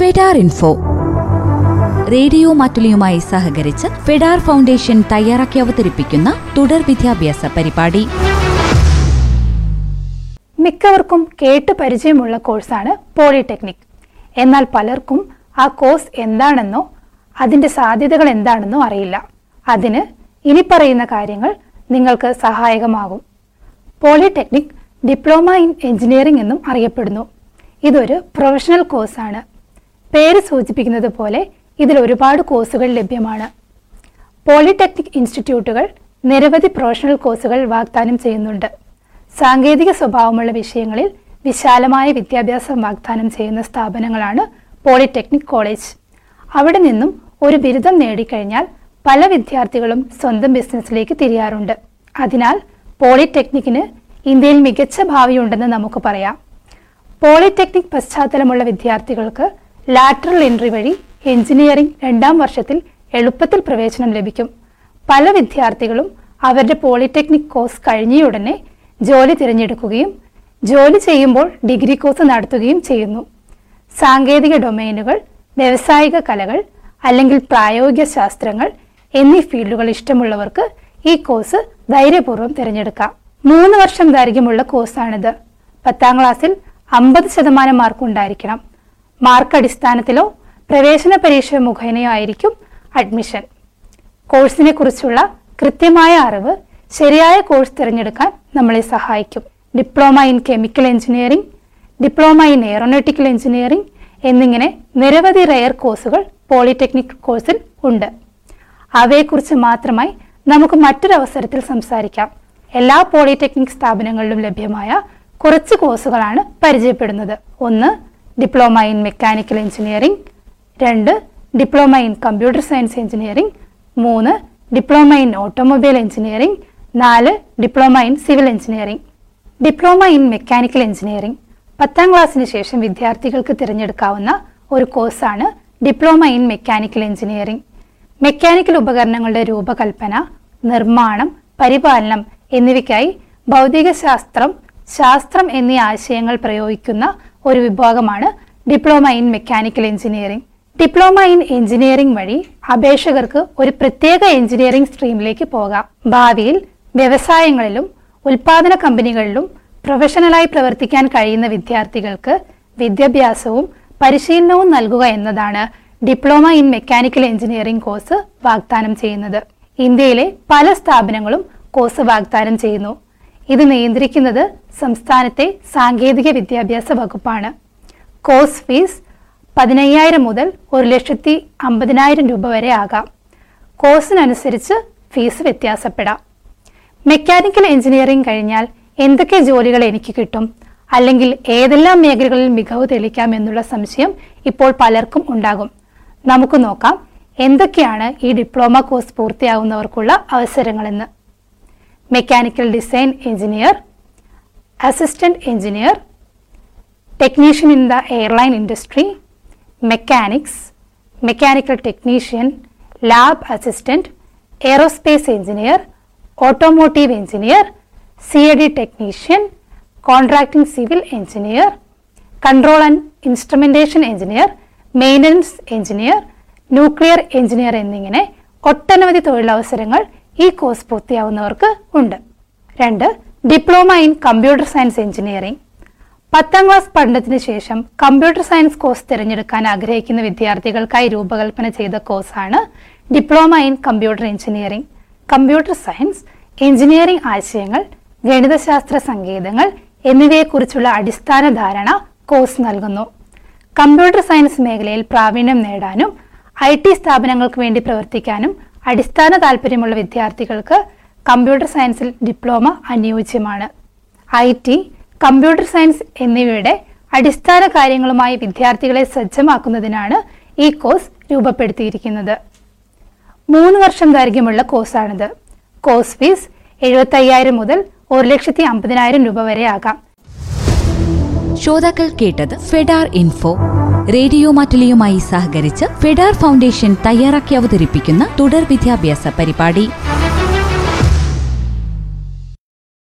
ഫെഡാർ info. Radio മാറ്റുലിയുമായി സഹകരിച്ച് ഫെഡാർ foundation തയ്യാറാക്കി അവതരിപ്പിക്കുന്ന തുടർ വിദ്യാഭ്യാസ പരിപാടി. മിക്കവർക്കും കേട്ട് പരിചയമുള്ള കോഴ്സാണ് പോളിടെക്നിക്. എന്നാൽ പലർക്കും ആ കോഴ്സ് എന്താണെന്നോ അതിന്റെ സാധ്യതകൾ എന്താണെന്നോ അറിയില്ല. അതിന് ഇനി പറയുന്ന കാര്യങ്ങൾ നിങ്ങൾക്ക് സഹായകമാകും. പോളിടെക്നിക് ഡിപ്ലോമ ഇൻ എഞ്ചിനീയറിംഗ് എന്നും അറിയപ്പെടുന്നു. ഇതൊരു പ്രൊഫഷണൽ കോഴ്സാണ്. പേര് സൂചിപ്പിക്കുന്നത് പോലെ ഇതിൽ ഒരുപാട് കോഴ്സുകൾ ലഭ്യമാണ്. പോളിടെക്നിക് ഇൻസ്റ്റിറ്റ്യൂട്ടുകൾ നിരവധി പ്രൊഫഷണൽ കോഴ്സുകൾ വാഗ്ദാനം ചെയ്യുന്നുണ്ട്. സാങ്കേതിക സ്വഭാവമുള്ള വിഷയങ്ങളിൽ വിശാലമായ വിദ്യാഭ്യാസം വാഗ്ദാനം ചെയ്യുന്ന സ്ഥാപനങ്ങളാണ് പോളിടെക്നിക് കോളേജ്. അവിടെ നിന്നും ഒരു ബിരുദം നേടിക്കഴിഞ്ഞാൽ പല വിദ്യാർത്ഥികളും സ്വന്തം ബിസിനസ്സിലേക്ക് തിരിയാറുണ്ട്. അതിനാൽ പോളിടെക്നിക്കിന് ഇന്ത്യയിൽ മികച്ച ഭാവിയുണ്ടെന്ന് നമുക്ക് പറയാം. പോളിടെക്നിക് പശ്ചാത്തലമുള്ള വിദ്യാർത്ഥികൾക്ക് ലാറ്ററൽ എൻട്രി വഴി എഞ്ചിനീയറിംഗ് രണ്ടാം വർഷത്തിൽ എളുപ്പത്തിൽ പ്രവേശനം ലഭിക്കും. പല വിദ്യാർത്ഥികളും അവരുടെ പോളിടെക്നിക് കോഴ്സ് കഴിഞ്ഞയുടനെ ജോലി തിരഞ്ഞെടുക്കുകയും ജോലി ചെയ്യുമ്പോൾ ഡിഗ്രി കോഴ്സ് നടത്തുകയും ചെയ്യുന്നു. സാങ്കേതിക ഡൊമൈനുകൾ വ്യവസായിക കലകൾ അല്ലെങ്കിൽ പ്രായോഗിക ശാസ്ത്രങ്ങൾ എന്നീ ഫീൽഡുകൾ ഇഷ്ടമുള്ളവർക്ക് ഈ കോഴ്സ് ധൈര്യപൂർവം തിരഞ്ഞെടുക്കാം. മൂന്ന് വർഷം ദൈർഘ്യമുള്ള കോഴ്സാണിത്. പത്താം ക്ലാസ്സിൽ അമ്പത് ശതമാനം മാർക്ക് ഉണ്ടായിരിക്കണം. മാർക്ക് അടിസ്ഥാനത്തിലോ പ്രവേശന പരീക്ഷ മുഖേനയോ ആയിരിക്കും അഡ്മിഷൻ. കോഴ്സിനെ കുറിച്ചുള്ള കൃത്യമായ അറിവ് ശരിയായ കോഴ്സ് തിരഞ്ഞെടുക്കാൻ നമ്മളെ സഹായിക്കും. Diploma in chemical engineering diploma in aeronautical engineering എന്നിങ്ങനെ നിരവധി റെയർ കോഴ്സുകൾ പോളിടെക്നിക് കോഴ്സിൽ ഉണ്ട്. അവയെക്കുറിച്ച് മാത്രമായി നമുക്ക് മറ്റൊരവസരത്തിൽ സംസാരിക്കാം. എല്ലാ പോളിടെക്നിക് സ്ഥാപനങ്ങളിലും ലഭ്യമായ കുറച്ച് കോഴ്സുകളാണ് പരിചയപ്പെടുന്നത്. ഒന്ന് ഡിപ്ലോമ ഇൻ മെക്കാനിക്കൽ എഞ്ചിനീയറിംഗ് രണ്ട് diploma in computer science engineering മൂന്ന് ഡിപ്ലോമ ഇൻ ഓട്ടോമൊബൈൽ എഞ്ചിനീയറിംഗ് നാല് diploma in civil engineering diploma in mechanical engineering പത്താം ക്ലാസ്സിന് ശേഷം വിദ്യാർത്ഥികൾക്ക് തിരഞ്ഞെടുക്കാവുന്ന ഒരു കോഴ്സാണ് diploma in mechanical engineering mechanical ഉപകരണങ്ങളുടെ രൂപകൽപ്പന നിർമ്മാണം പരിപാലനം എന്നിവയ്ക്കായി ഭൗതികശാസ്ത്രം ശാസ്ത്രം എന്നീ ആശയങ്ങൾ പ്രയോഗിക്കുന്ന ഒരു വിഭാഗമാണ് diploma in mechanical engineering diploma in engineering വഴി അപേക്ഷകർക്ക് ഒരു പ്രത്യേക എഞ്ചിനീയറിംഗ് സ്ട്രീമിലേക്ക് പോകാം. ഭാവിയിൽ വ്യവസായങ്ങളിലും ഉൽപാദന കമ്പനികളിലും പ്രൊഫഷണലായി പ്രവർത്തിക്കാൻ കഴിയുന്ന വിദ്യാർത്ഥികൾക്ക് വിദ്യാഭ്യാസവും പരിശീലനവും നൽകുക എന്നതാണ് diploma in mechanical engineering course വാഗ്ദാനം ചെയ്യുന്നത്. ഇന്ത്യയിലെ പല സ്ഥാപനങ്ങളും കോഴ്സ് വാഗ്ദാനം ചെയ്യുന്നു. ഇത് നിയന്ത്രിക്കുന്നത് സംസ്ഥാനത്തെ സാങ്കേതിക വിദ്യാഭ്യാസ വകുപ്പാണ്. കോഴ്സ് ഫീസ് പതിനയ്യായിരം മുതൽ ഒരു ലക്ഷത്തി അമ്പതിനായിരം രൂപ വരെ ആകാം. കോഴ്സിനനുസരിച്ച് ഫീസ് വ്യത്യാസപ്പെടാം. മെക്കാനിക്കൽ എഞ്ചിനീയറിംഗ് കഴിഞ്ഞാൽ എന്തൊക്കെ ജോലികൾ എനിക്ക് കിട്ടും? അല്ലെങ്കിൽ ഏതെല്ലാം മേഖലകളിൽ മികവ് തെളിക്കാം എന്നുള്ള സംശയം ഇപ്പോൾ പലർക്കും ഉണ്ടാകും. നമുക്ക് നോക്കാം എന്തൊക്കെയാണ് ഈ ഡിപ്ലോമ കോഴ്സ് പൂർത്തിയാകുന്നവർക്കുള്ള അവസരങ്ങളെന്ന്. Mechanical design engineer assistant engineer technician in the airline industry mechanics mechanical technician lab assistant aerospace engineer automotive engineer C A D technician contracting civil engineer control and instrumentation engineer maintenance engineer nuclear engineer എന്നിങ്ങനെ ഒട്ടനവധി തൊഴിലവസരങ്ങൾ ഈ course പൂർത്തിയാവുന്നവർക്ക് ഉണ്ട്. രണ്ട് diploma in computer science engineering പത്താം class പഠനത്തിന് ശേഷം കമ്പ്യൂട്ടർ സയൻസ് കോഴ്സ് തിരഞ്ഞെടുക്കാൻ ആഗ്രഹിക്കുന്ന വിദ്യാർത്ഥികൾക്കായി രൂപകൽപ്പന ചെയ്ത കോഴ്സാണ് diploma in computer engineering computer science engineering ആശയങ്ങൾ ഗണിതശാസ്ത്ര സങ്കേതങ്ങൾ എന്നിവയെക്കുറിച്ചുള്ള അടിസ്ഥാന ധാരണ കോഴ്സ് നൽകുന്നു. കമ്പ്യൂട്ടർ സയൻസ് മേഖലയിൽ പ്രാവീണ്യം നേടാനും ഐ ടി സ്ഥാപനങ്ങൾക്ക് വേണ്ടി പ്രവർത്തിക്കാനും അടിസ്ഥാന താല്പര്യമുള്ള വിദ്യാർത്ഥികൾക്ക് കമ്പ്യൂട്ടർ സയൻസിൽ ഡിപ്ലോമ അനുയോജ്യമാണ്. ഐ ടി കമ്പ്യൂട്ടർ സയൻസ് എന്നിവയുടെ അടിസ്ഥാന കാര്യങ്ങളുമായി വിദ്യാർത്ഥികളെ സജ്ജമാക്കുന്നതിനാണ് ഈ കോഴ്സ് രൂപപ്പെടുത്തിയിരിക്കുന്നത്. മൂന്ന് വർഷം ദൈർഘ്യമുള്ള കോഴ്സാണിത്. കോഴ്സ് ഫീസ് എഴുപത്തയ്യായിരം മുതൽ ഒരു ലക്ഷത്തി അമ്പതിനായിരം രൂപ വരെ ആകാം. ശ്രോതാക്കൾ കേട്ടത് ഫെഡാർ ഇൻഫോ. റേഡിയോ മാറ്റലിയുമായി സഹകരിച്ച് ഫെഡാർ ഫൗണ്ടേഷൻ തയ്യാറാക്കി അവതരിപ്പിക്കുന്ന തുടർ വിദ്യാഭ്യാസ പരിപാടി.